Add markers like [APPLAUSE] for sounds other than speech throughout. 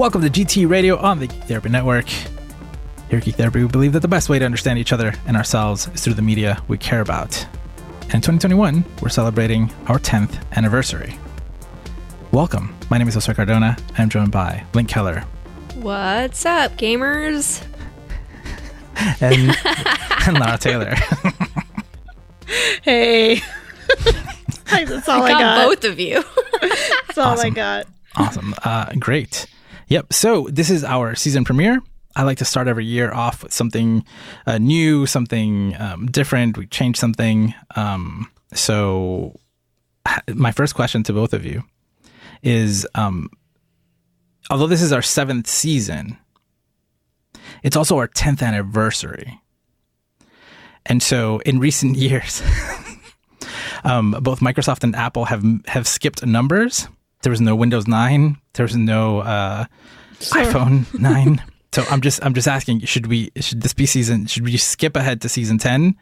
Welcome to GT Radio on the Geek Therapy Network. Here at Geek Therapy, we believe that the best way to understand each other and ourselves is through the media we care about. And in 2021, we're celebrating our 10th anniversary. Welcome. My name is Josué Cardona. I'm joined by Link Keller What's up, gamers? [LAUGHS] and, and Lara Taylor. [LAUGHS] Hey. [LAUGHS] That's all I got, got. both of you. That's all I got. Awesome. Uh, great. Yep. So this is our season premiere. I like to start every year off with something uh, new, something um, different. We change something. Um, so, my first question to both of you is: um, although this is our seventh season, it's also our tenth anniversary. And so, in recent [LAUGHS] years, [LAUGHS] um, both Microsoft and Apple have have skipped numbers. There was no Windows 9. There was no uh, iPhone [LAUGHS] 9. So I'm just I'm just asking: Should we should this be season? Should we skip ahead to season 10,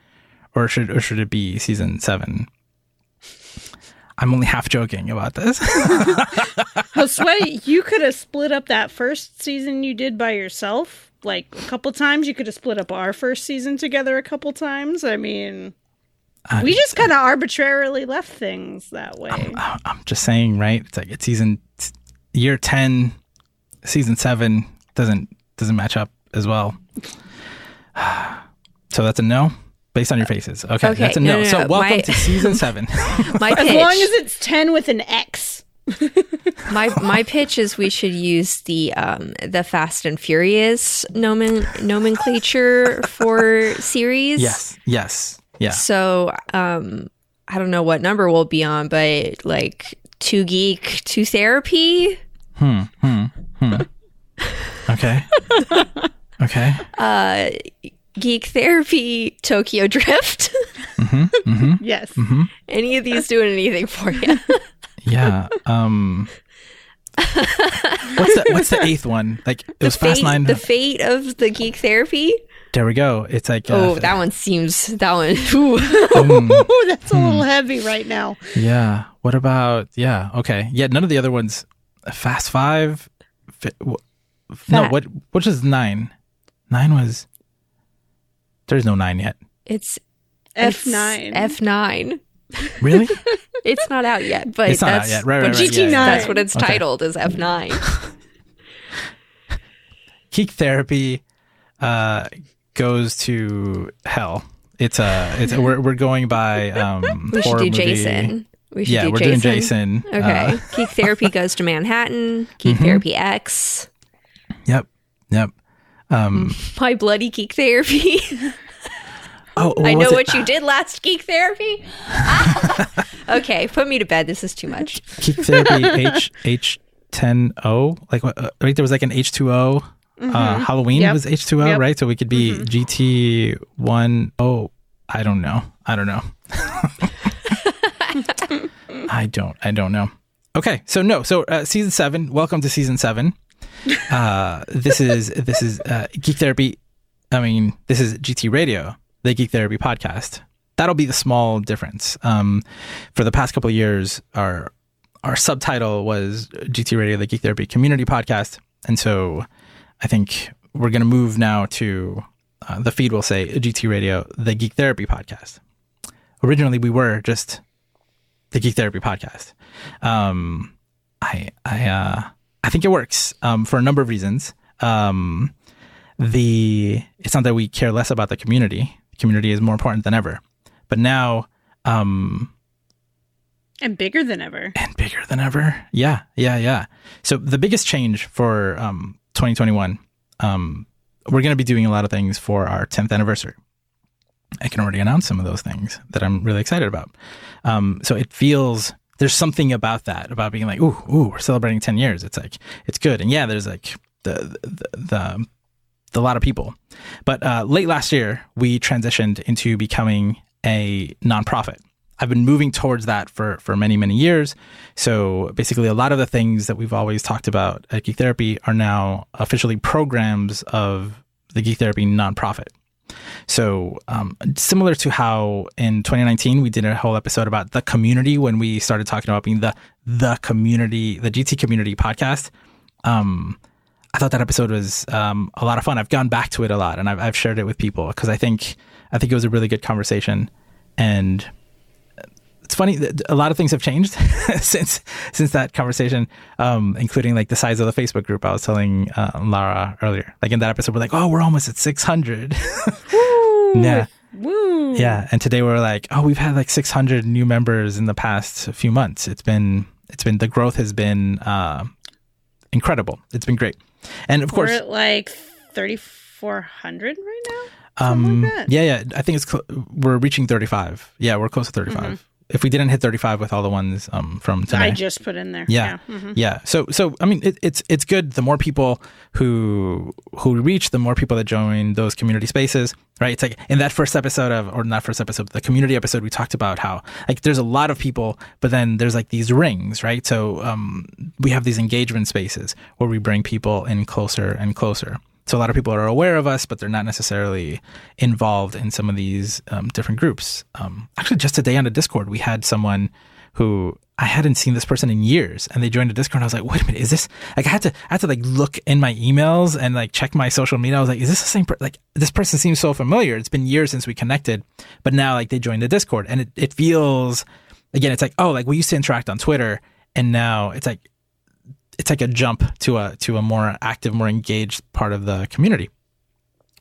or should or should it be season seven? I'm only half joking about this. [LAUGHS] [LAUGHS] Josue, you could have split up that first season you did by yourself like a couple times. You could have split up our first season together a couple times. I mean, Uh, we just kind of arbitrarily left things that way. I- I'm just saying, right? It's like it's season year 10, season seven doesn't doesn't match up as well. [SIGHS] So that's a no based on your faces. Okay, Okay, that's a no, no. no, so no, welcome my- to season seven. [LAUGHS] [LAUGHS] My as long as it's 10 with an X. [LAUGHS] my my pitch is we should use the um the Fast and Furious nomen, nomenclature for series. yes, yes, yeah. So um, I don't know what number we'll be on, but like two geek, two therapy. Hmm, hmm, hmm. [LAUGHS] Okay. okay. Uh, geek therapy, Tokyo Drift. Mm-hmm. [LAUGHS] Yes. Hmm. Any of these doing anything for you? [LAUGHS] Yeah. Um What's the what's the eighth one? Like it was Fast fate, Nine. the fate of the geek therapy. There we go. It's like uh, Oh, that one seems that one. [LAUGHS] ooh. [LAUGHS] Ooh, that's a Hmm. little heavy right now. Yeah. What about yeah, okay. Yeah, none of the other ones Fast 5 fi- w- No, what which is 9? 9 was There's no 9 yet. It's F9. F nine. [LAUGHS] Really? It's not out yet, but it's not that's out yet. Right, but right, right. GT9. That's what it's Okay. titled is F nine. Geek therapy uh goes to hell. It's uh it's we're we're going by [LAUGHS] um We should do movie. Jason. We should Yeah, do we're Jason. doing Jason. Okay. Uh, Mm-hmm. Geek therapy [LAUGHS] goes to Manhattan. Geek therapy X. yep. Yep. Um [LAUGHS] My bloody geek therapy. oh, I know what you did last geek therapy. okay, put me to bed. This is too much. Geek therapy H H ten O. Like what? Uh, right, there was like an H two O. Uh, Halloween Yep. was H two O, Yep. right? So we could be GT one O. I don't know. I don't know. [LAUGHS] I don't. I don't know. Okay, so no. So uh, season seven. Welcome to season seven. [LAUGHS] Uh, this is this is uh, Geek Therapy. I mean, this is GT Radio, the Geek Therapy podcast. That'll be the small difference. Um, for the past couple of years, our our subtitle was GT Radio, the Geek Therapy Community Podcast, and so I think we're going to move now to uh, the feed will say GT Radio, the Geek Therapy Podcast. Originally, we were just the Geek Therapy Podcast. Um, I I uh, I think it works um, for a number of reasons. Um, the it's not that we care less about the community. The community is more important than ever. But now, um, And bigger than ever. and bigger than ever. Yeah, yeah, yeah. So the biggest change for um, 2021, um, we're going to be doing a lot of things for our 10th anniversary. I can already announce some of those things that I'm really excited about. Um, so it feels there's something about that about being like, ooh, ooh, we're celebrating 10 years. It's like it's good, and yeah, there's like the the the, the lot of people. But uh, late last year, we transitioned into becoming a nonprofit. I've been moving towards that for for many many years. So basically, a lot of the things that we've always talked about at Geek Therapy are now officially programs of the Geek Therapy nonprofit. So um, similar to how in 2019 we did a whole episode about the community when we started talking about being the the community, the GT community podcast. Um, I thought that episode was um, a lot of fun. I've gone back to it a lot, and I've, I've shared it with people because I think I think it was a really good conversation. And it's funny that a lot of things have changed [LAUGHS] since since that conversation, um, including like the size of the Facebook group. I was telling uh, Lara earlier, like in that episode, we're like, oh, we're almost at six hundred. [LAUGHS] yeah. Woo! Yeah, and today we're like, oh, we've had like 600 new members in the past few months. It's been, it's been the growth has been uh, incredible. It's been great, and of course, We're at like 3,400 right now. um, like yeah, yeah, I think it's cl- we're reaching 35. Yeah, we're close to 35. If we didn't hit 35 with all the ones um, from Mm-hmm. I just put in there. yeah, mhm. yeah. So, so I mean, it, it's it's good. The more people who who we reach, the more people that join those community spaces, right? It's like in that first episode of, or not first episode, the community episode, we talked about how like there's a lot of people, but then there's like these rings, right? So, um, we have these engagement spaces where we bring people in closer and closer. So a lot of people are aware of us, but they're not necessarily involved in some of these um, different groups. Um, actually, just today on the Discord, we had someone who I hadn't seen this person in years, and they joined the Discord. And I was like, "Wait a minute, is this?" Like, I had to, I had to like look in my emails and like check my social media. I was like, "Is this the same?" Per-? Like, this person seems so familiar. It's been years since we connected, but now like they joined the Discord, and it, it feels, again, it's like, oh, like we used to interact on Twitter, and now it's like it's like a jump to a to a more active, more engaged part of the community.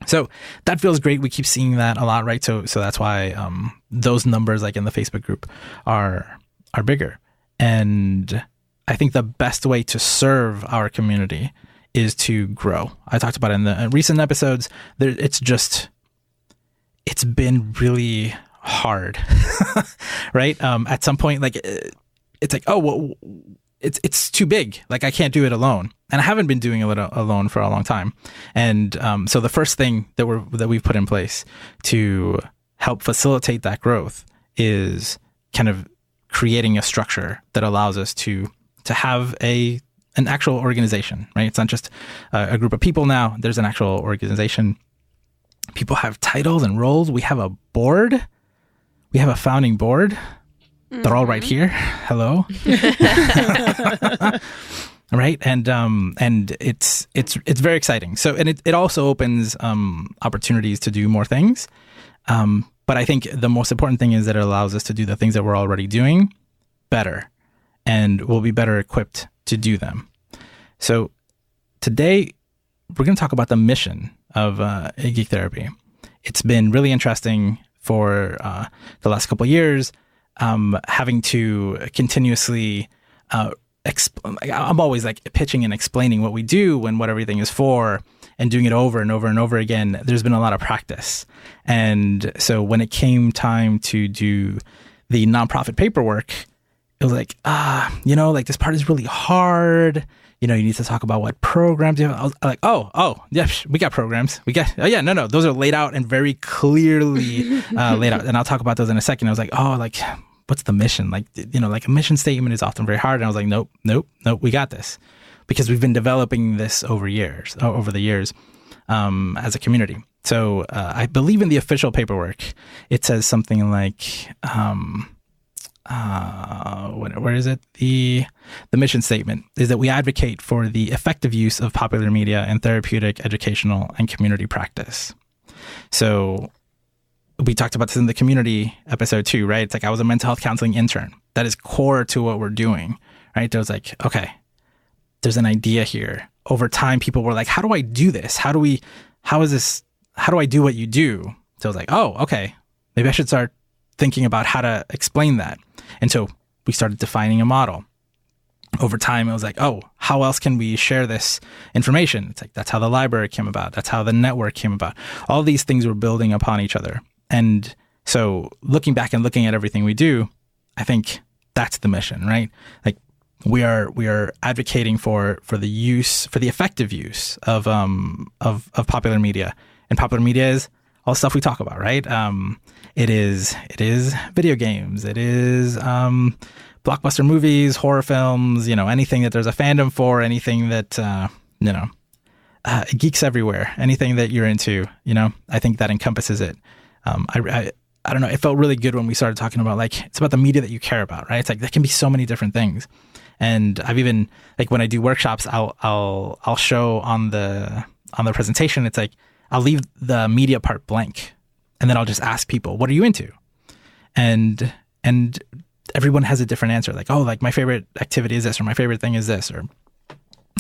So that feels great. We keep seeing that a lot, right? So so that's why um, those numbers, like in the Facebook group, are are bigger. And I think the best way to serve our community is to grow. I talked about it in the recent episodes. There, it's just it's been really hard, [LAUGHS] right? Um, at some point, like it's like, oh, well, it's it's too big. Like I can't do it alone, and I haven't been doing it alone for a long time. And um, so the first thing that we're that we've put in place to help facilitate that growth is kind of creating a structure that allows us to to have a an actual organization. Right? It's not just a, a group of people now. There's an actual organization. People have titles and roles. We have a board. We have a founding board. They're all right here. Hello. [LAUGHS] [LAUGHS] right and um and it's it's it's very exciting. So and it, it also opens um opportunities to do more things. Um but i think the most important thing is that it allows us to do the things that we're already doing better and we'll be better equipped to do them. So today we're going to talk about the mission of uh, geek therapy. It's been really interesting for uh, the last couple of years um, having to continuously uh, exp- I'm always like pitching and explaining what we do and what everything is for and doing it over and over and over again. There's been a lot of practice. And so when it came time to do the nonprofit paperwork, it was like, ah, you know, like this part is really hard. You know, you need to talk about what programs you have. I was like, oh, oh, yeah, we got programs. We got, oh, yeah, no, no, those are laid out and very clearly uh, laid out. And I'll talk about those in a second. I was like, oh, like, what's the mission? Like, you know, like a mission statement is often very hard. And I was like, nope, nope, nope, we got this because we've been developing this over years, over the years um, as a community. So uh, I believe in the official paperwork, it says something like, um, uh, where is it? The the mission statement is that we advocate for the effective use of popular media in therapeutic, educational, and community practice. So we talked about this in the community episode too, right? It's like I was a mental health counseling intern. That is core to what we're doing, right? There was like, okay, there's an idea here. Over time, people were like, how do I do this? How do we, how is this, how do I do what you do? So I was like, oh, okay, maybe I should start thinking about how to explain that. And so we started defining a model. Over time, it was like, oh, how else can we share this information? It's like, that's how the library came about. That's how the network came about. All these things were building upon each other. And so looking back and looking at everything we do, I think that's the mission, right? Like we are we are advocating for for the use for the effective use of um of of popular media. And popular media is all stuff we talk about, right? Um it is it is video games, it is um blockbuster movies, horror films, you know, anything that there's a fandom for, anything that uh you know uh, geeks everywhere, anything that you're into, you know, I think that encompasses it um, I, I, I don't know. It felt really good when we started talking about like it's about the media that you care about, right? It's like there can be so many different things, And I've even like when I do workshops, I'll I'll I'll show on the on the presentation. It's like I'll leave the media part blank, and then I'll just ask people, "What are you into?" And and everyone has a different answer. Like, oh, like my favorite activity is this, or my favorite thing is this, or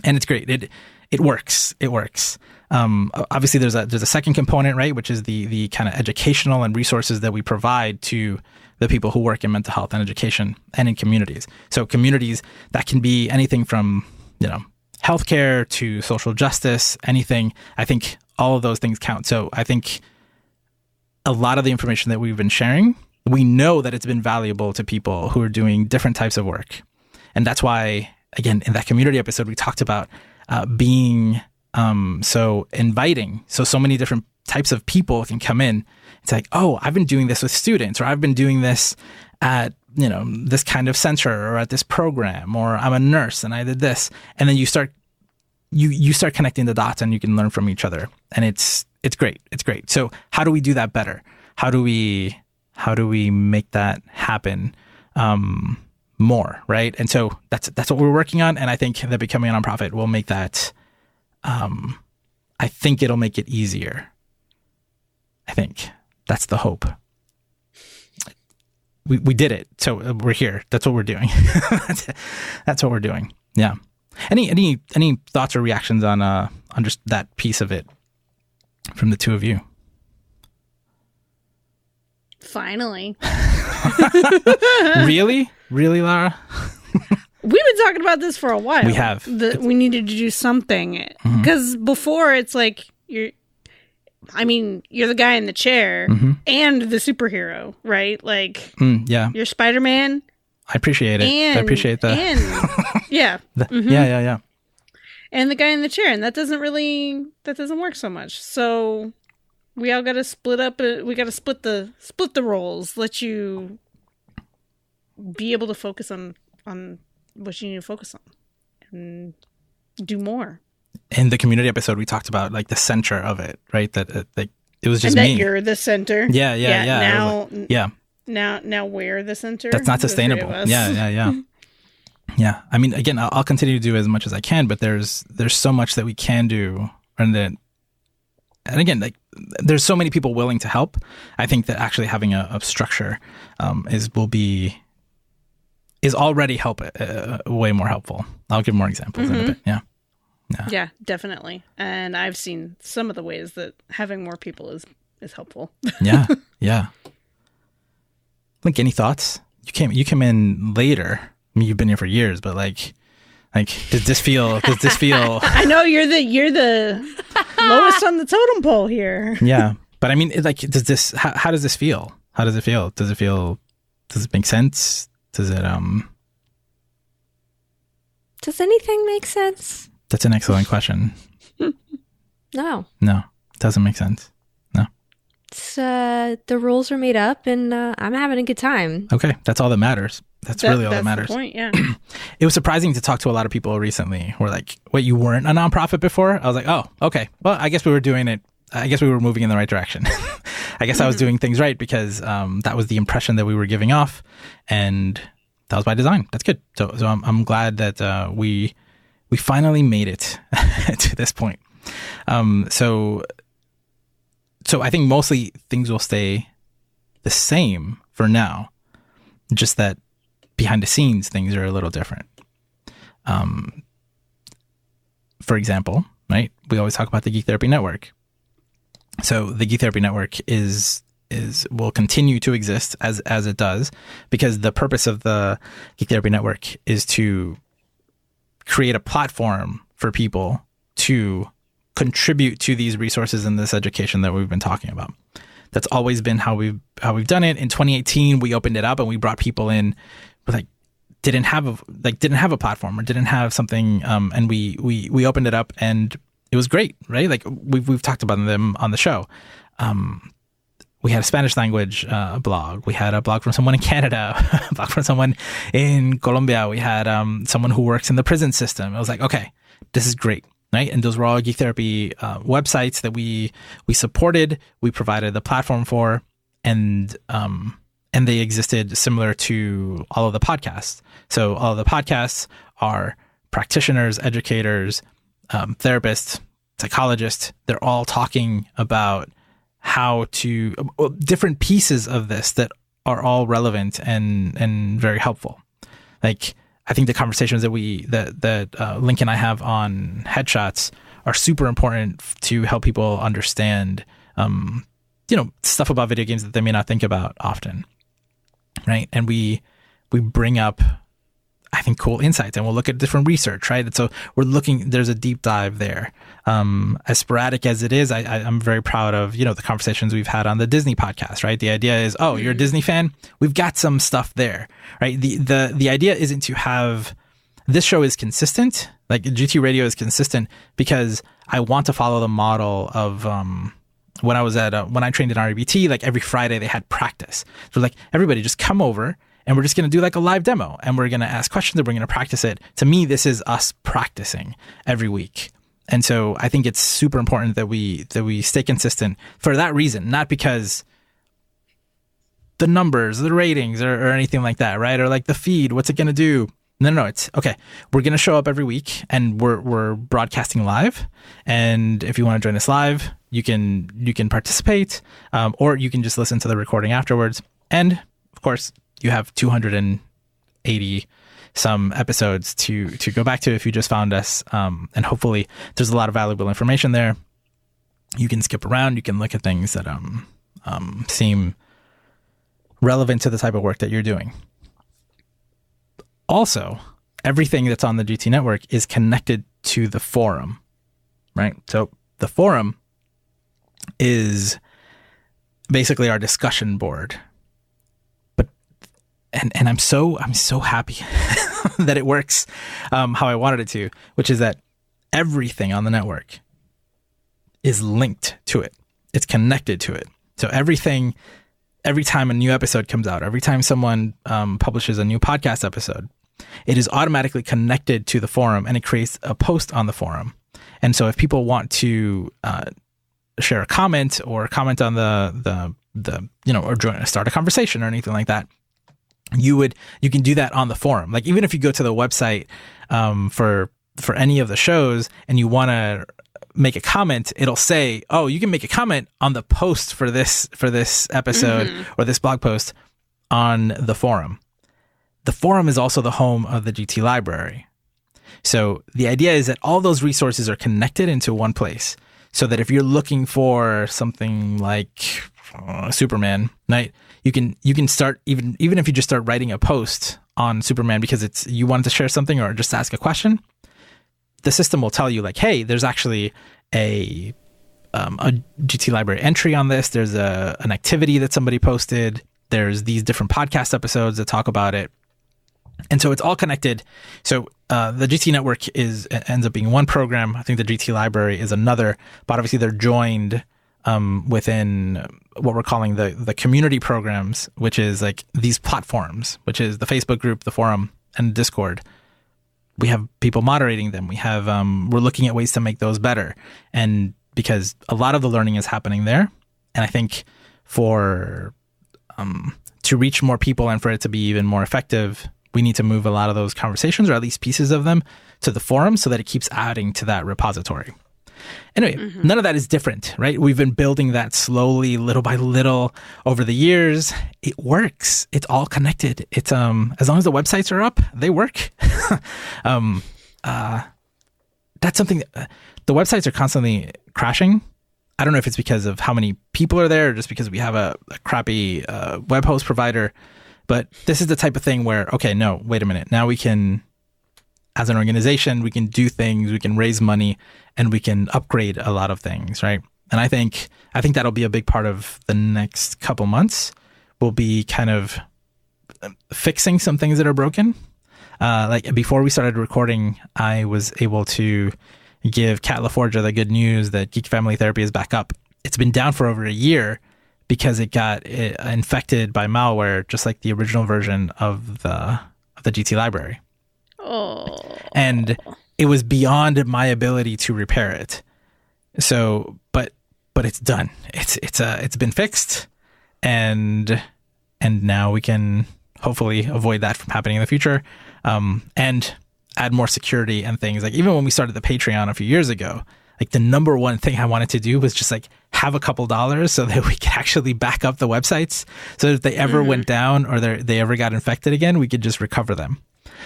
and it's great. It it works. It works. Um, obviously, there's a there's a second component, right, which is the the kind of educational and resources that we provide to the people who work in mental health and education and in communities. So communities that can be anything from you know healthcare to social justice, anything. I think all of those things count. So I think a lot of the information that we've been sharing, we know that it's been valuable to people who are doing different types of work, and that's why again in that community episode we talked about uh, being um, so inviting. So so many different types of people can come in. It's like, oh, I've been doing this with students, or I've been doing this at you know this kind of center or at this program, or I'm a nurse and I did this, and then you start you you start connecting the dots and you can learn from each other, and it's it's great. It's great. So how do we do that better? How do we how do we make that happen? Um, more, right? And so that's that's what we're working on, and I think that becoming a nonprofit will make that. Um, I think it'll make it easier. I think that's the hope. We we did it, so uh, we're here. That's what we're doing. that's, [LAUGHS] that's what we're doing. Yeah. Any any any thoughts or reactions on uh on just that piece of it from the two of you? Finally. [LAUGHS] really, really, Lara? [LAUGHS] We've been talking about this for a while. We have. The, we needed to do something because before it's like you're. I mean, you're the guy in the chair and the superhero, right? Like Mm, yeah, you're Spider Man I appreciate it. and I appreciate that. and [LAUGHS] yeah, the- yeah, yeah, yeah. and the guy in the chair, and that doesn't really that doesn't work so much. So we all got to split up. uh, We got to split the split the roles. Let you be able to focus on on what you need to focus on and do more. In the community episode, we talked about like the center of it, right? That uh, like it was just and that me. you're the center. Yeah, yeah, yeah. Was Now, Yeah, now, now we're the center. that's not the three of sustainable. Yeah, yeah, yeah. [LAUGHS] Yeah, I mean, again, I'll, I'll continue to do as much as I can, but there's there's so much that we can do, and then, and again, like there's so many people willing to help. I think that actually having a, a structure um, is will be is already help uh, way more helpful. I'll give more examples in a bit. Yeah, Yeah, definitely. And I've seen some of the ways that having more people is is helpful. [LAUGHS] yeah, yeah. Like any thoughts? You came you came in later. I mean, you've been here for years, but like, like, does this feel? Does this feel? [LAUGHS] I know you're the you're the [LAUGHS] lowest on the totem pole here. yeah, but I mean, like, does this? How, how does this feel? How does it feel? Does it feel? Does it make sense? Does it? Um, Does anything make sense? that's an excellent question. [LAUGHS] No. No, doesn't make sense. No. It's, uh, the rules are made up, and uh, I'm having a good time. Okay, that's all that matters. That's That- really all that matters. The point, yeah. [CLEARS THROAT] it was surprising to talk to a lot of people recently who were like, wait, you weren't a nonprofit before? I was like, oh, okay. Well, I guess we were doing it. I guess we were moving in the right direction. [LAUGHS] I guess I was doing things right because um, that was the impression that we were giving off. And that was by design. That's good. So, so I'm, I'm glad that uh, we we finally made it [LAUGHS] to this point. Um, so, so I think mostly things will stay the same for now. Just that behind the scenes things are a little different. Um, for example, right? We always talk about the Geek Therapy Network. So the Geek Therapy Network is is will continue to exist as as it does because the purpose of the Geek Therapy Network is to create a platform for people to contribute to these resources and this education that we've been talking about. That's always been how we've how we've done it. In 2018, we opened it up and we brought people in like didn't have a like didn't have a platform or didn't have something um and we we we opened it up and it was great, right? Like we've we've talked about them on the show. Um we had a Spanish language uh, blog. We had a blog from someone in Canada, [LAUGHS] a blog from someone in Colombia. We had um, someone who works in the prison system. It was like, okay, this is great, right? And those were all geek therapy uh, websites that we we supported. We provided the platform for, and um, and they existed similar to all of the podcasts. So all of the podcasts are practitioners, educators, um, therapists, psychologists. They're all talking about how to well, different pieces of this that are all relevant and and very helpful. Like I think the conversations that we that that uh, Link and I have on headshots are super important to help people understand, um, you know, stuff about video games that they may not think about often, right? And we we bring up I think cool insights and we'll look at different research, right? And so we're looking, there's a deep dive there. Um, as sporadic as it is, I, I, am very proud of, you know, the conversations we've had on the Disney podcast, right? The idea is, oh, you're a mm-hmm. Disney fan? We've got some stuff there, right? The, the, the idea isn't to have, this show is consistent, like GT radio is consistent because I want to follow the model of, um, when I was at, uh, when I trained in REBT, like every Friday they had practice. So like everybody just come over and we're just going to do like a live demo and we're going to ask questions and we're going to practice it. To me, this is us practicing every week. And so I think it's super important that we that we stay consistent for that reason, not because the numbers, the ratings, or, or anything like that, right? Or like the feed, what's it going to do? No, no, no, it's okay. We're going to show up every week and we're we're broadcasting live. And if you want to join us live, you can you can participate, um, or you can just listen to the recording afterwards. And of course, you have 280 some episodes to to go back to if you just found us. Um, and hopefully there's a lot of valuable information there. You can skip around. You can look at things that um, um, seem relevant to the type of work that you're doing. Also everything that's on the gt network is connected to the forum right? So the forum is basically our discussion board and and I'm so I'm so happy [LAUGHS] that it works um, how I wanted it to, which is that everything on the network is linked to it. It's connected to it. So everything, every time a new episode comes out, every time someone um, publishes a new podcast episode, it is automatically connected to the forum and it creates a post on the forum. And so if people want to uh, share a comment or comment on the the the you know or join start a conversation or anything like that you would you can do that on the forum. Like even if you go to the website um, for for any of the shows and you want to make a comment, it'll say, "Oh, you can make a comment on the post for this for this episode mm-hmm. or this blog post on the forum." The forum is also the home of the GT library. So the idea is that all those resources are connected into one place. So that if you're looking for something like uh, Superman, right? You can you can start even even if you just start writing a post on Superman because it's you wanted to share something or just ask a question, the system will tell you like, hey, there's actually a um, a GT library entry on this. There's a an activity that somebody posted. There's these different podcast episodes that talk about it, and so it's all connected. So uh, the GT network is ends up being one program. I think the GT library is another, but obviously they're joined um, within what we're calling the the community programs, which is like these platforms, which is the Facebook group, the forum, and Discord. We have people moderating them. We have um, we're looking at ways to make those better, and because a lot of the learning is happening there, and I think for um, to reach more people and for it to be even more effective, we need to move a lot of those conversations, or at least pieces of them, to the forum so that it keeps adding to that repository. Anyway, mm-hmm. none of that is different, right? We've been building that slowly, little by little over the years. It works. It's all connected. It's um as long as the websites are up, they work. [LAUGHS] um uh that's something that, uh, the websites are constantly crashing. I don't know if it's because of how many people are there or just because we have a, a crappy uh, web host provider. But this is the type of thing where, okay, no, wait a minute. Now we can as an organization, we can do things, we can raise money, and we can upgrade a lot of things, right? And I think I think that'll be a big part of the next couple months. Will be kind of um, fixing some things that are broken. Uh, like before we started recording, I was able to give Cat LaForgia the good news that Geek Family Therapy is back up. It's been down for over a year because it got uh, infected by malware, just like the original version of the of the GT library. Oh. And it was beyond my ability to repair it. So, but but it's done. It's it's uh it's been fixed and and now we can hopefully avoid that from happening in the future, um, and add more security and things. Like even when we started the Patreon a few years ago, like the number one thing I wanted to do was just like have a couple dollars so [LAUGHS] that we could actually back up the websites. So if they ever mm-hmm. went down or they ever got infected again, we could just recover them.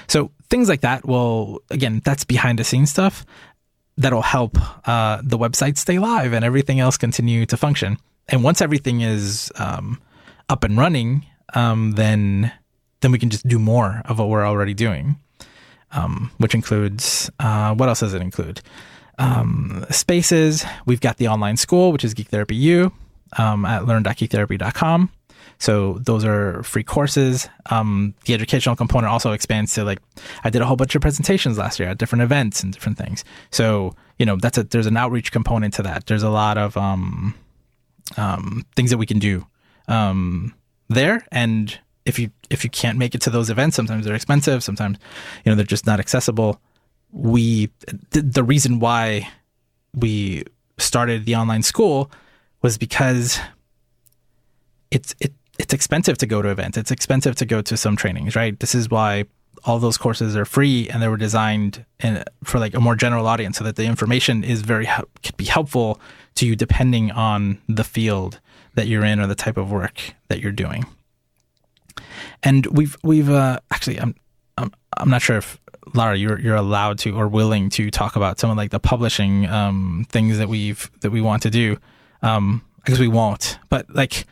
So things like that will, again, that's behind the scenes stuff that'll help uh, the website stay live and everything else continue to function. And once everything is um, up and running, um, then then we can just do more of what we're already doing, um, which includes uh, what else does it include? Um, spaces. We've got the online school, which is Geek Therapy U um, at learn.geektherapy.com. So those are free courses. Um, the educational component also expands to like I did a whole bunch of presentations last year at different events and different things. So you know that's a there's an outreach component to that. There's a lot of um, um, things that we can do um, there. And if you if you can't make it to those events, sometimes they're expensive. Sometimes you know they're just not accessible. We the, the reason why we started the online school was because it's it it's expensive to go to events. It's expensive to go to some trainings, right? This is why all those courses are free and they were designed in, for like a more general audience so that the information is very could be helpful to you depending on the field that you're in or the type of work that you're doing. And we've we've uh, actually I'm, I'm I'm not sure if Lara you're you're allowed to or willing to talk about some of like the publishing um, things that we've that we want to do. Um, because we won't, but like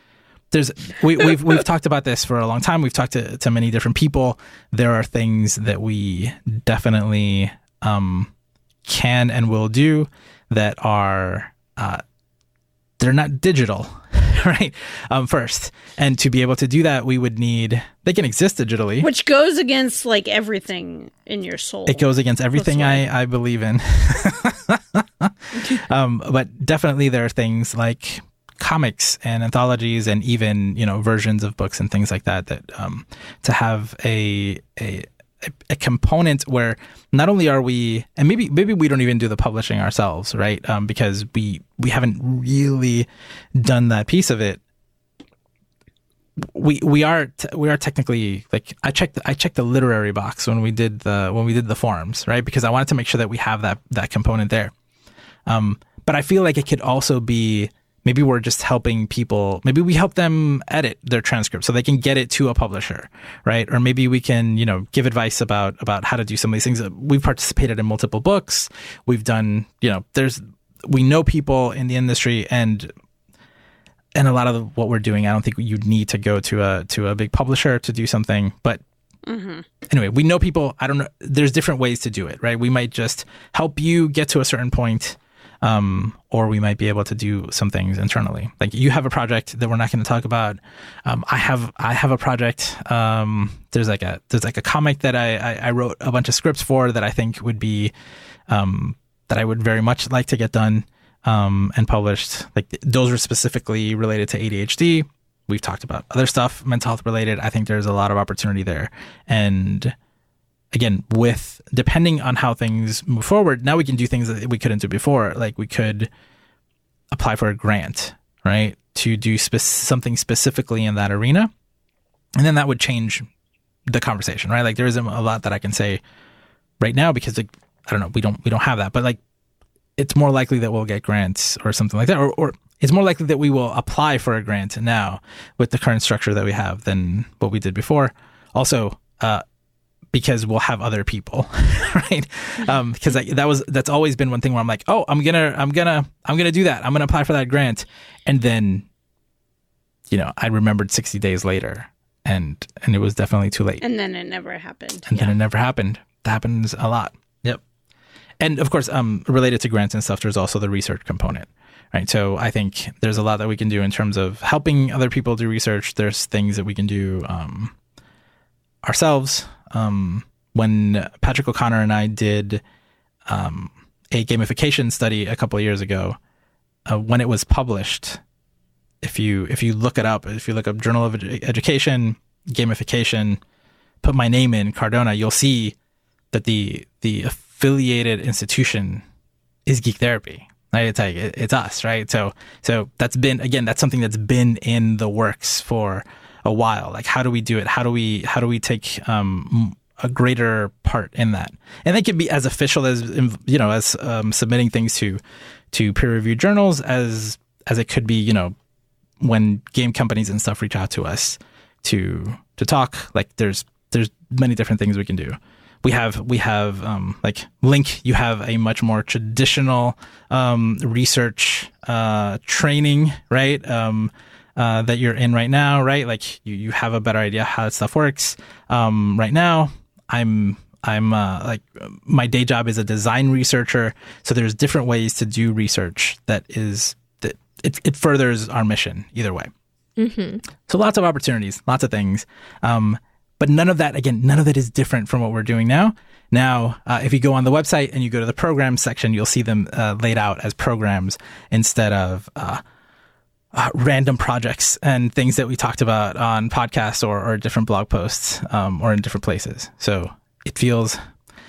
there's we, have we've, we've talked about this for a long time. We've talked to, to many different people. There are things that we definitely um, can and will do that are uh, they're not digital, [LAUGHS] right? Um, first, and to be able to do that, we would need they can exist digitally, which goes against like everything in your soul. It goes against everything I I believe in. [LAUGHS] um, but definitely there are things like comics and anthologies and even you know versions of books and things like that that um, to have a, a a component where not only are we and maybe maybe we don't even do the publishing ourselves right? Um, because we we haven't really done that piece of it. We we are t- we are technically like I checked I checked the literary box when we did the when we did the forums right? Because I wanted to make sure that we have that that component there. Um, but I feel like it could also be maybe we're just helping people maybe we help them edit their transcript so they can get it to a publisher right or maybe we can you know give advice about about how to do some of these things we've participated in multiple books we've done you know there's we know people in the industry and and a lot of what we're doing i don't think you'd need to go to a to a big publisher to do something but Mm-hmm. Anyway, we know people. I don't know. There's different ways to do it, right? We might just help you get to a certain point um, or we might be able to do some things internally. Like you have a project that we're not going to talk about. Um, I have I have a project. Um, there's like a there's like a comic that I, I, I wrote a bunch of scripts for that I think would be um, that I would very much like to get done um, and published. Like those are specifically related to ADHD. We've talked about other stuff, mental health related. I think there's a lot of opportunity there, and again, with depending on how things move forward, now we can do things that we couldn't do before. Like we could apply for a grant, right, to do spe- something specifically in that arena, and then that would change the conversation, right? Like there isn't a lot that I can say right now because like, I don't know, we don't we don't have that, but like it's more likely that we'll get grants or something like that, or, or it's more likely that we will apply for a grant now with the current structure that we have than what we did before. Also, uh, because we'll have other people, [LAUGHS] right? Um, because that was that's always been one thing where I'm like, oh, I'm gonna I'm gonna I'm gonna do that. I'm gonna apply for that grant, and then, you know, I remembered 60 days later, and and it was definitely too late. And then it never happened. And yeah. then it never happened. That happens a lot. Yep. And of course, um, related to grants and stuff, there's also the research component right? So I think there's a lot that we can do in terms of helping other people do research. There's things that we can do um, ourselves um, when Patrick O'Connor and I did um, a gamification study a couple of years ago, uh, when it was published, if you if you look it up, if you look up Journal of Education gamification, put my name in Cardona, you'll see that the the affiliated institution is Geek Therapy. It's like it's us, right? So so that's been again that's something that's been in the works for a while. Like, how do we do it? How do we how do we take um, a greater part in that? And they can be as official as you know as um, submitting things to to peer reviewed journals as as it could be. You know, when game companies and stuff reach out to us to to talk. Like, there's there's many different things we can do we have we have um, like link you have a much more traditional um, research uh, training right um, uh, that you're in right now right? Like you, you have a better idea how that stuff works. Um, right now i'm i'm uh, like my day job is a design researcher. So there's different ways to do research that is that it, it furthers our mission either way. Mm-hmm. so lots of opportunities lots of things. Um, but none of that, again, none of it is different from what we're doing now. Now, uh, if you go on the website and you go to the programs section, you'll see them uh, laid out as programs instead of uh, random projects and things that we talked about on podcasts or, or different blog posts um, or in different places. So it feels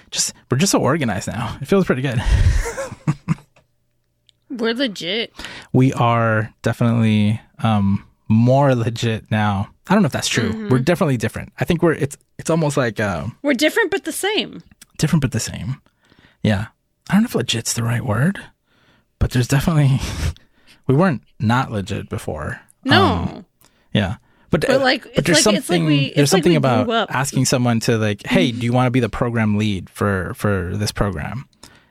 just, we're just so organized now. It feels pretty good. [LAUGHS] We're legit. We are definitely um, more legit now. I don't know if that's true. Mm-hmm. We're definitely different. I think we're it's it's almost like um, We're different but the same. different but the same. Yeah. I don't know if legit's the right word, but there's definitely [LAUGHS] we weren't not legit before. No. Um, yeah. But, But, like, but it's there's like- it's like something we- it's there's like something we about asking someone to like, hey, do you want to be the program lead for for this program,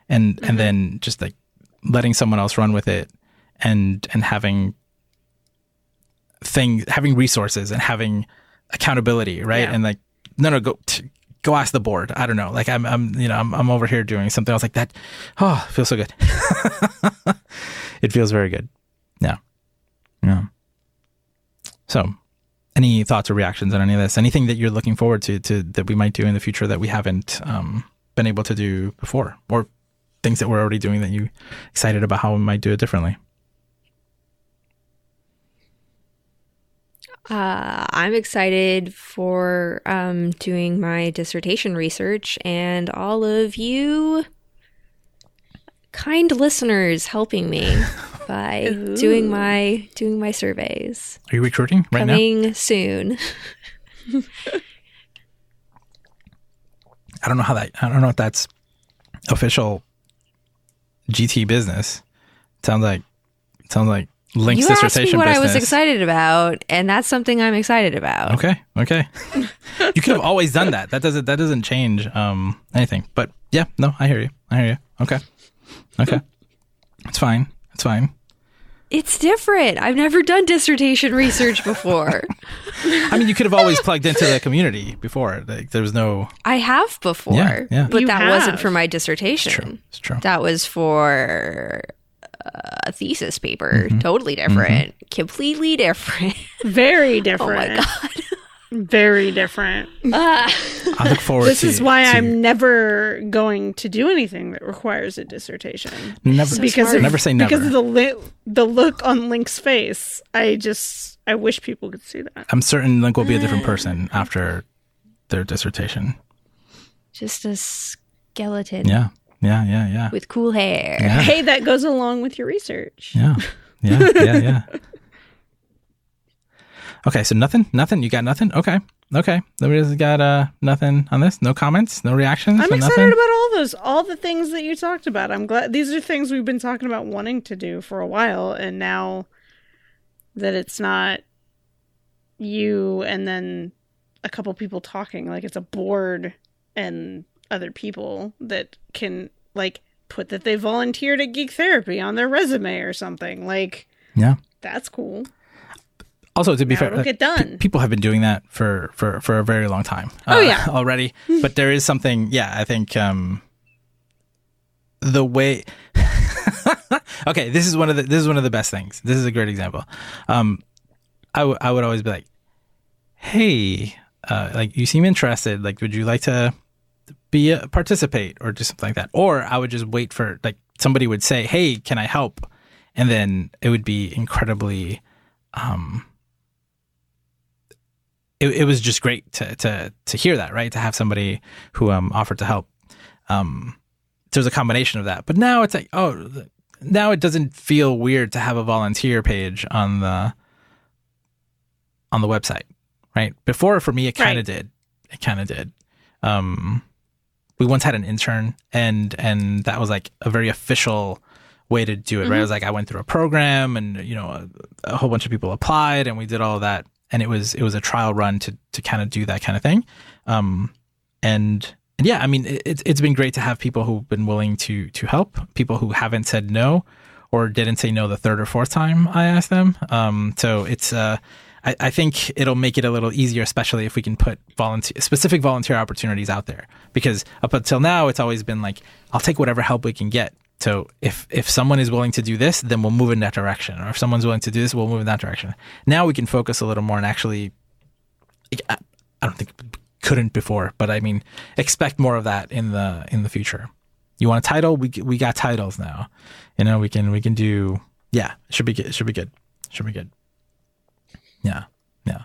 and Mm-hmm. and then just like letting someone else run with it, and and having things, having resources, and having accountability, right? Yeah. And like, no, no, go. T- Go ask the board. I don't know. Like I'm, I'm, you know, I'm, I'm over here doing something else like that. Oh, feels so good. [LAUGHS] it feels very good. Yeah. Yeah. So, any thoughts or reactions on any of this? Anything that you're looking forward to, to that we might do in the future that we haven't um, been able to do before, or things that we're already doing that you're excited about how we might do it differently? Uh, I'm excited for um, doing my dissertation research and all of you kind listeners helping me [LAUGHS] by doing my doing my surveys. Are you recruiting right now? Coming soon. [LAUGHS] I don't know how that. I don't know if that's official GT business. Sounds like sounds like Link's you dissertation what business. I was excited about, and that's something I'm excited about. Okay, okay. [LAUGHS] you could have always done that. That doesn't that doesn't change um anything. But yeah, no, I hear you. I hear you. Okay, okay. It's fine. It's fine. It's different. I've never done dissertation research before. [LAUGHS] I mean, you could have always plugged into the community before. Like there was no. I have before, Yeah, yeah. but You that wasn't for my dissertation. True. It's true. That was for a thesis paper. Mm-hmm. Totally different. Completely different. Very different. [LAUGHS] oh my god. Very different. [LAUGHS] Ah. I look forward. This to, is why to- I'm never going to do anything that requires a dissertation. never because of, never say never. because of the li- the look on Link's face. I just I wish people could see that. I'm certain Link will be a different person after their dissertation. Just a skeleton Yeah, yeah, yeah, yeah. with cool hair. Yeah. Hey, that goes along with your research. Yeah. Yeah. Yeah. Yeah. [LAUGHS] okay. So nothing, nothing. You got nothing? Okay. Okay. Nobody's got uh nothing on this? No comments? No reactions? I'm excited nothing? about all those, all the things that you talked about. I'm glad these are things we've been talking about wanting to do for a while, and now that it's not you and then a couple people talking, like it's a board and other people that can like put that they volunteered at Geek Therapy on their resume or something. Like Yeah. that's cool. Also, to be Now fair, it'll uh, get done. people have been doing that for, for, for a very long time. Oh, uh, yeah. already. [LAUGHS] but there is something, yeah, I think um, the way. [LAUGHS] okay, this is one of the this is one of the best things. This is a great example. Um, I, w- I would always be like, "Hey, uh, like you seem interested. Like, would you like to be a participate or do something like that?" Or I would just wait for like somebody would say, "Hey, can I help?" And then it would be incredibly. Um, it, it was just great to to to hear that, right? To have somebody who um offered to help. Um, there's a combination of that, but now it's like, oh, now it doesn't feel weird to have a volunteer page on the on the website. right? Before for me, it kind of Right. did. It kind of did. Um, we once had an intern, and and that was like a very official way to do it, right? It was like I went through a program, and you know, a, a whole bunch of people applied, and we did all that, and it was it was a trial run to to kind of do that kind of thing. Um, and and yeah, I mean, it, it's it's been great to have people who've been willing to to help, people who haven't said no or didn't say no the third or fourth time I asked them. Um, so it's uh, I, I think it'll make it a little easier, especially if we can put volunteer specific volunteer opportunities out there. Because up until now, it's always been like, I'll take whatever help we can get. So if if someone is willing to do this, then we'll move in that direction. Or if someone's willing to do this, we'll move in that direction. Now we can focus a little more and actually I don't think couldn't before, but I mean, expect more of that in the in the future. You want a title? We we got titles now. You know, we can we can do. Yeah, should be good. Should be good. Should be good. Yeah, yeah.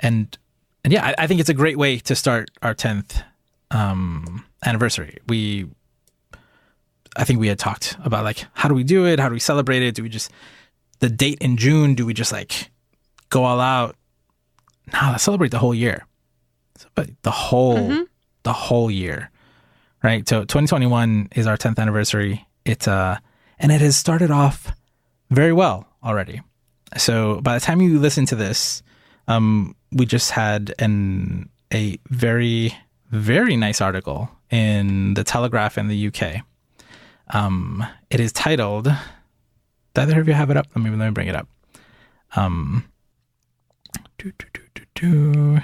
And and yeah, I, I think it's a great way to start our tenth um, anniversary. We, I think we had talked about like how do we do it? How do we celebrate it? Do we just the date in June? Do we just like go all out? No, let's celebrate the whole year. But the whole the whole year, right? So 2021 is our 10th anniversary. It's uh, and it has started off very well already. So by the time you listen to this, um, we just had an a very very nice article in the Telegraph in the UK. Um, it is titled. Did either of you have it up? Let me let me bring it up. Um, do, do, do, do, do.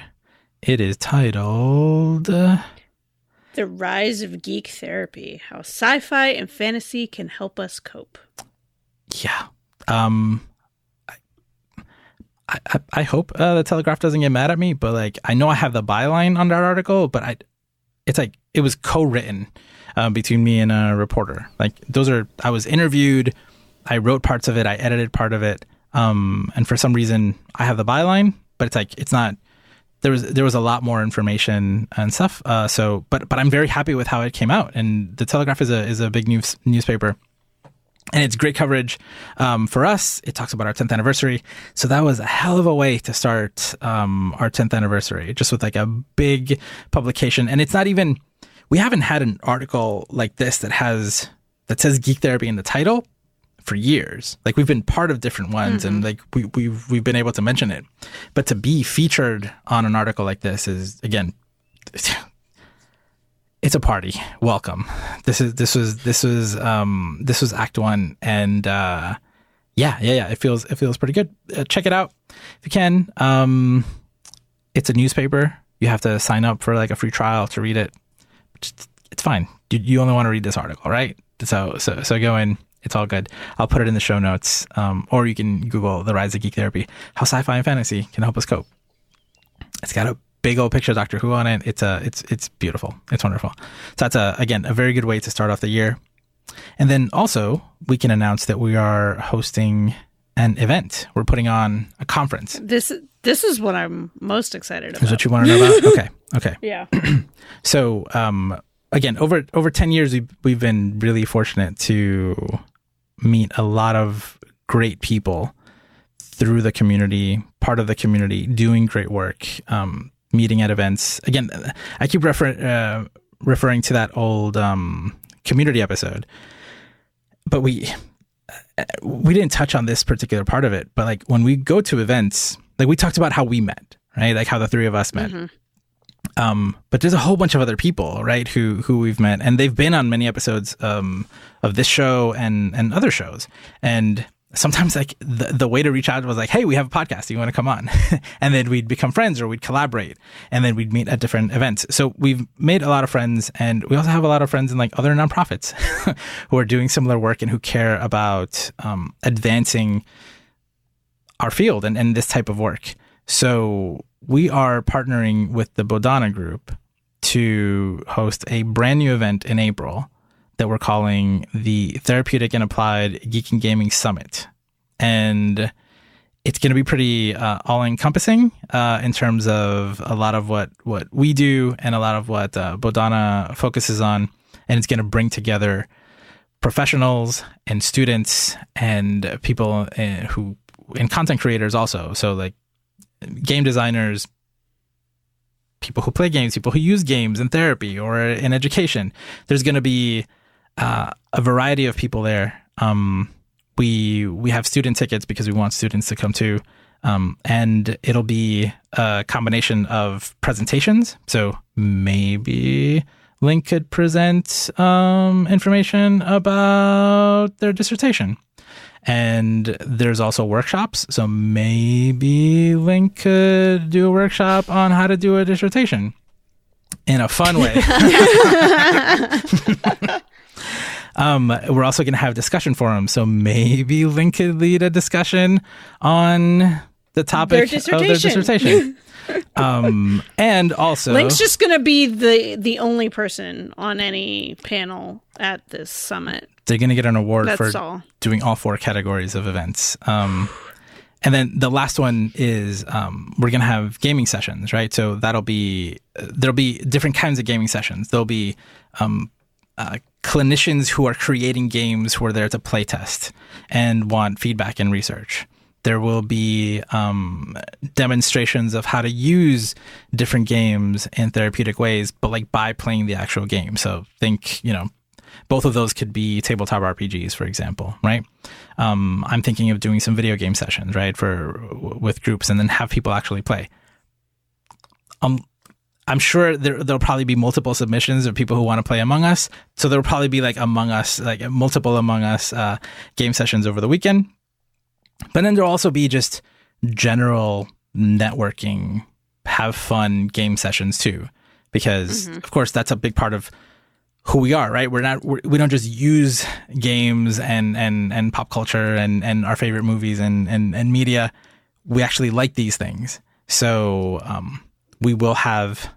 It is titled. The Rise of Geek Therapy How Sci Fi and Fantasy Can Help Us Cope. Yeah. Um. I, I, I hope uh, the Telegraph doesn't get mad at me, but like I know I have the byline on that article, but I, it's like it was co-written uh, between me and a reporter. Like those are I was interviewed, I wrote parts of it, I edited part of it, um, and for some reason I have the byline, but it's like it's not. There was there was a lot more information and stuff. Uh, so, but but I'm very happy with how it came out, and the Telegraph is a is a big news newspaper and it's great coverage um, for us. It talks about our 10th anniversary. So that was a hell of a way to start um, our 10th anniversary, just with like a big publication. And it's not even, we haven't had an article like this that has, that says geek therapy in the title for years. Like we've been part of different ones and like we, we've, we've been able to mention it. But to be featured on an article like this is, again, [LAUGHS] it's a party. Welcome. This is this was this was um this was Act One, and uh, yeah, yeah, yeah. It feels it feels pretty good. Uh, check it out if you can. Um, it's a newspaper. You have to sign up for like a free trial to read it. Just- It's fine. You, you only want to read this article, right? So so so go in. It's all good. I'll put it in the show notes, um, or you can Google the rise of geek therapy, how sci-fi and fantasy can help us cope. It's got a big old picture of Doctor Who on it. It's a it's it's beautiful. It's wonderful. So that's a again a very good way to start off the year. And then also we can announce that we are hosting an event. We're putting on a conference. This this is what I'm most excited about. Is what you want to know about? [LAUGHS] Okay. Okay. yeah. [CLEARS THROAT] So, um, again, over over ten years, we've we've been really fortunate to meet a lot of great people through the community, part of the community, doing great work, um, meeting at events. Again, I keep refer- uh, referring to that old um, community episode, but we we didn't touch on this particular part of it. But like when we go to events, like we talked about how we met, right? Like how the three of us met. Um, but there's a whole bunch of other people, right, who who we've met, and they've been on many episodes um, of this show and and other shows. And sometimes, like the the way to reach out was like, "Hey, we have a podcast. You want to come on?" [LAUGHS] and then we'd become friends, or we'd collaborate, and then we'd meet at different events. So we've made a lot of friends, and we also have a lot of friends in like other nonprofits [LAUGHS] who are doing similar work and who care about um, advancing our field and, and this type of work. So we are partnering with the Bodhana Group to host a brand new event in April that we're calling the Therapeutic and Applied Geek and Gaming Summit. And it's going to be pretty uh, all encompassing uh, in terms of a lot of what, what we do and a lot of what uh, Bodhana focuses on. And it's going to bring together professionals and students and people uh, who and content creators also. So like game designers, people who play games, people who use games in therapy or in education. There's going to be uh, a variety of people there. Um, we we have student tickets because we want students to come too. Um, and it'll be a combination of presentations. So maybe Link could present um, information about their dissertation. And there's also workshops. So maybe Link could do a workshop on how to do a dissertation in a fun way. [LAUGHS] [LAUGHS] um, we're also going to have discussion forums. So maybe Link could lead a discussion on the topic Their of their dissertation. [LAUGHS] um, and also, Link's just going to be the the only person on any panel at this summit. they're going to get an award That's for all. doing all four categories of events. Um, and then the last one is um, we're going to have gaming sessions, right? So that'll be there'll be different kinds of gaming sessions. There'll be um, uh, clinicians who are creating games who are there to play test and want feedback and research. There will be um, demonstrations of how to use different games in therapeutic ways, but like by playing the actual game. So think, you know, both of those could be tabletop RPGs, for example, right? Um, I'm thinking of doing some video game sessions, right, for with groups, and then have people actually play. Um, I'm sure there there'll probably be multiple submissions of people who want to play Among Us, so there'll probably be like Among Us, like multiple Among Us uh, game sessions over the weekend. But then there'll also be just general networking, have fun game sessions too, because of course that's a big part of who we are, right? We're not we're, we don't just use games and and and pop culture and and our favorite movies and and and media. We actually like these things, so um, we will have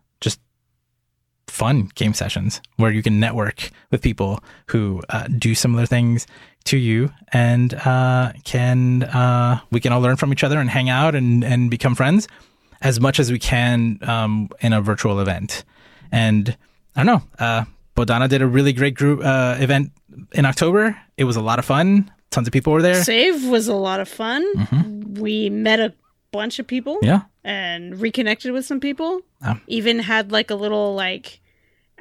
fun game sessions where you can network with people who uh, do similar things to you and uh, can uh, we can all learn from each other and hang out and and become friends as much as we can um, in a virtual event. And I don't know. Uh, Bodhana did a really great group uh, event in October. It was a lot of fun. Tons of people were there. Save was a lot of fun. We met a bunch of people Mm-hmm. Yeah. and reconnected with some people. Oh. Even had like a little like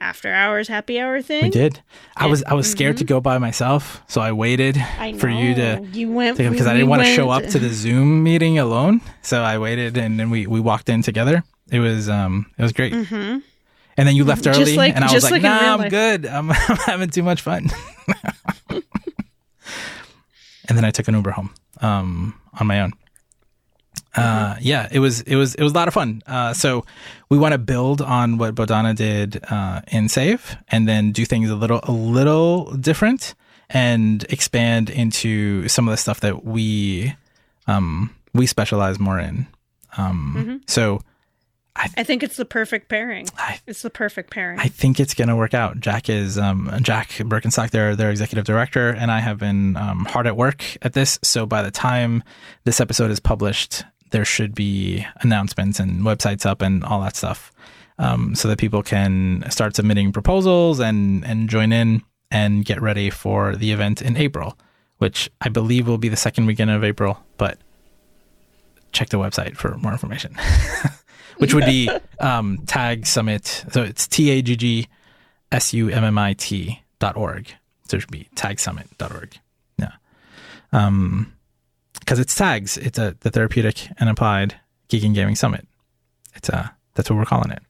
after hours happy hour thing. We did. I was I was scared to go by myself, so I waited Mm-hmm. I for you to you went because I didn't want to show up to the Zoom meeting alone. So I waited, and then we we walked in together. It was um it was great. Mm-hmm. And then you left early, like- and I was like, like "Nah, I'm life." good. I'm, [LAUGHS] I'm having too much fun." [LAUGHS] and then I took an Uber home um, on my own. Uh, yeah, it was it was it was a lot of fun. Uh, so we want to build on what Bodhana did uh, in Save, and then do things a little a little different, and expand into some of the stuff that we um, we specialize more in. Um, So I think it's the perfect pairing. I- it's the perfect pairing. I think it's going to work out. Jack is um, Jack Berkenstock, their their executive director, and I have been um, hard at work at this. So by the time this episode is published, there should be announcements and websites up and all that stuff, um, so that people can start submitting proposals and and join in and get ready for the event in April, which I believe will be the second weekend of April. But check the website for more information. [LAUGHS] which would be [LAUGHS] um, Tag Summit. So it's T A G G S U M M I T dot org. So it should be taggsummit.org. Yeah. Um, because it's TAGGS. It's a the therapeutic and applied geeking gaming summit. It's a that's what we're calling it.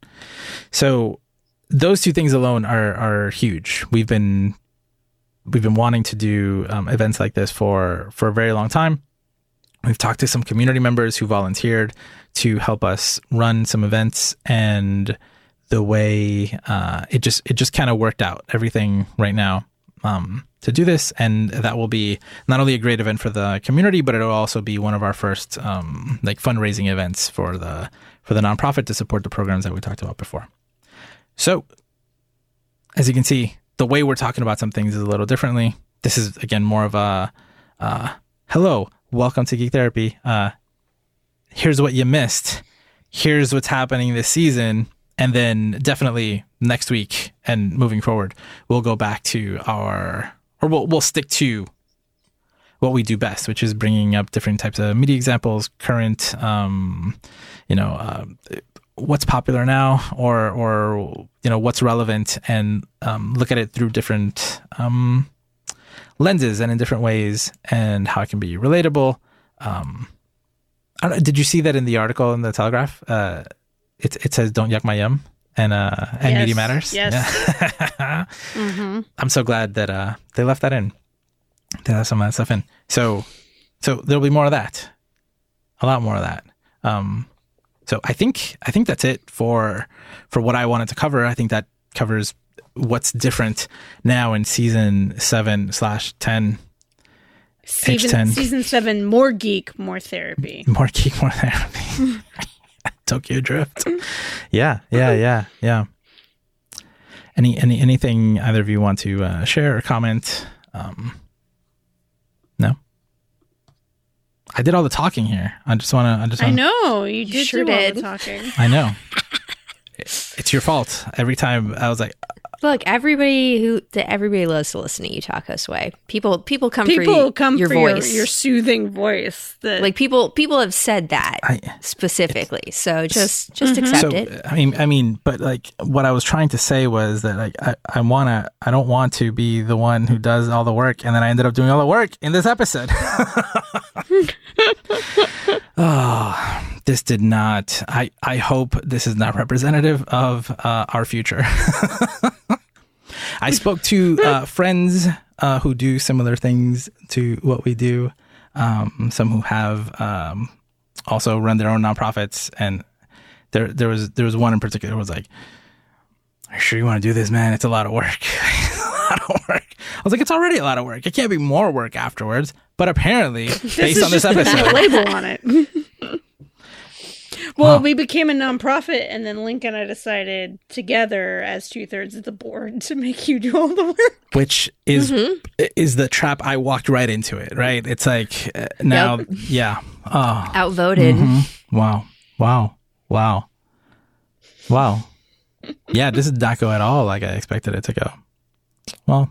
So those two things alone are are huge. We've been we've been wanting to do um, events like this for for a very long time. We've talked to some community members who volunteered to help us run some events, and the way uh, it just it just kind of worked out everything right now um, to do this, and that will be not only a great event for the community, but it'll also be one of our first um, like fundraising events for the for the nonprofit to support the programs that we talked about before. So, as you can see, the way we're talking about some things is a little differently. This is again more of a uh, hello, welcome to Geek Therapy. Uh, here's what you missed. Here's what's happening this season. And then definitely next week and moving forward, we'll go back to our, or we'll, we'll stick to what we do best, which is bringing up different types of media examples, current, um, you know, uh, what's popular now, or or you know what's relevant, and um, look at it through different um, lenses and in different ways, and how it can be relatable. Um, did you see that in the article in the Telegraph? Uh, it it says "Don't yuck my yum." And uh, and Yes, media matters. yes. Yeah. [LAUGHS] Mm-hmm. I'm so glad that uh, they left that in. They left some of that stuff in. So, so there'll be more of that. A lot more of that. Um, so I think I think that's it for for what I wanted to cover. I think that covers what's different now in season seven slash ten. Season, H10. season seven, more geek, more therapy. More geek, more therapy. [LAUGHS] Tokyo Drift. Yeah, yeah, yeah, yeah. Any any anything either of you want to uh, share or comment? Um, no. I did all the talking here. I just want to. I just. I Wanna, know you did sure do all did. the [LAUGHS] talking. I know. It's your fault. Every time I was like, Look, everybody who everybody loves to listen to you talk us way. People people come for People you, come your for voice. your, your soothing voice. That like people people have said that I. specifically. So just just accept So it. I mean, I mean, but like what I was trying to say was that like I, I wanna, I don't want to be the one who does all the work, and then I ended up doing all the work in this episode. [LAUGHS] oh, this did not. I I hope this is not representative of uh, our future. [LAUGHS] I spoke to uh, friends uh, who do similar things to what we do. Um, some who have um, also run their own nonprofits, and there there was there was one in particular who was like, "Are you sure you want to do this, man? It's a lot of work. [LAUGHS] A lot of work." I was like, "It's already a lot of work. It can't be more work afterwards." But apparently, [LAUGHS] based on this episode, label on it. [LAUGHS] well, Wow. we became a nonprofit, and then Link and I decided together, as two thirds of the board, to make you do all the work. which is mm-hmm. is the trap I walked right into it. Right? It's like uh, now, Yep. yeah. Oh, Outvoted. Mm-hmm. Wow. Wow. Wow. Wow. Yeah, this did not go at all like I expected it to go. Well,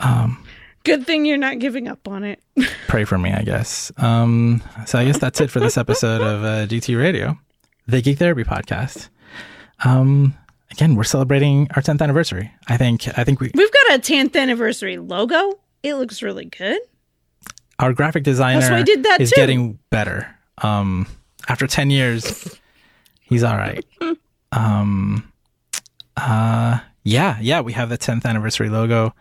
um, Good thing you're not giving up on it. [LAUGHS] pray for me, I guess. Um, so I guess that's it for this episode of uh, GT Radio, the Geek Therapy podcast. Um, again, we're celebrating our 10th anniversary. I think I think we We've got a 10th anniversary logo. It looks really good. our graphic designer I did that is too. getting better. Um, after 10 years, he's all right. [LAUGHS] Um, uh, yeah, yeah, we have the 10th anniversary logo.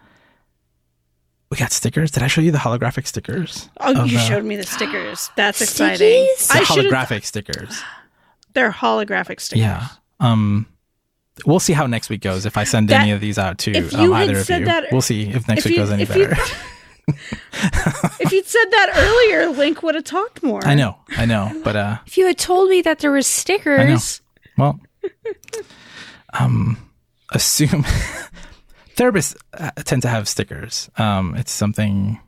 We got stickers. Did I show you the holographic stickers? Oh, Of you the- showed me the stickers. [GASPS] That's exciting. The I should. holographic stickers. [GASPS] They're holographic stickers. Yeah. Um, we'll see how next week goes. If I send That- any of these out to if um, you had either of you, that- we'll see if next if week you- goes any if you- better. [LAUGHS] If you'd said that earlier, Link would have talked more. I know, I know, but uh, If you had told me that there was stickers, Well, [LAUGHS] um, assume [LAUGHS] therapists uh, tend to have stickers. Um, it's something.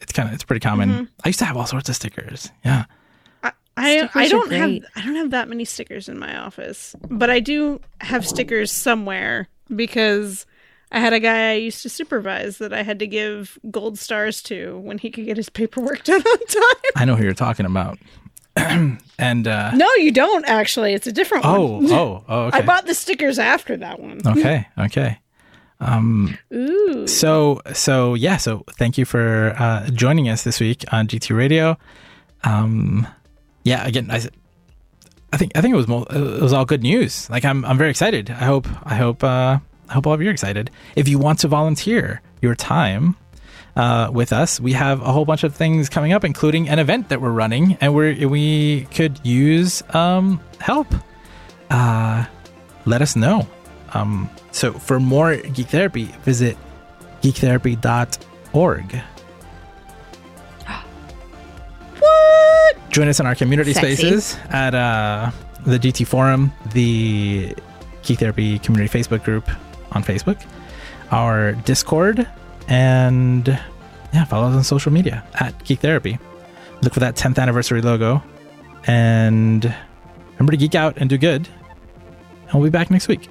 It's kind of it's pretty common. Mm-hmm. I used to have all sorts of stickers. Yeah, I I, Stickers I don't have. I don't have that many stickers in my office, but I do have stickers somewhere because I had a guy I used to supervise that I had to give gold stars to when he could get his paperwork [LAUGHS] done on time. I know who you're talking about. [CLEARS THROAT] and uh, No, you don't actually. It's a different oh, one. oh, oh, [LAUGHS] okay, I bought the stickers after that one. okay, okay. Ooh. So, so yeah. So, thank you for uh, joining us this week on GT Radio. Um, yeah. Again, I, I think I think it was mo- it was all good news. Like I'm I'm very excited. I hope I hope uh, I hope all of you are excited. If you want to volunteer your time uh, with us, we have a whole bunch of things coming up, including an event that we're running, and we we could use um, help. Uh, let us know. Um, so for more geek therapy, visit geektherapy.org. [GASPS] What? Join us in our community Sexy. spaces at uh, the GT Forum, the Geek Therapy Community Facebook group on Facebook, our Discord, and yeah, follow us on social media at Geek Therapy. Look for that 10th anniversary logo, and remember to geek out and do good. And we'll be back next week.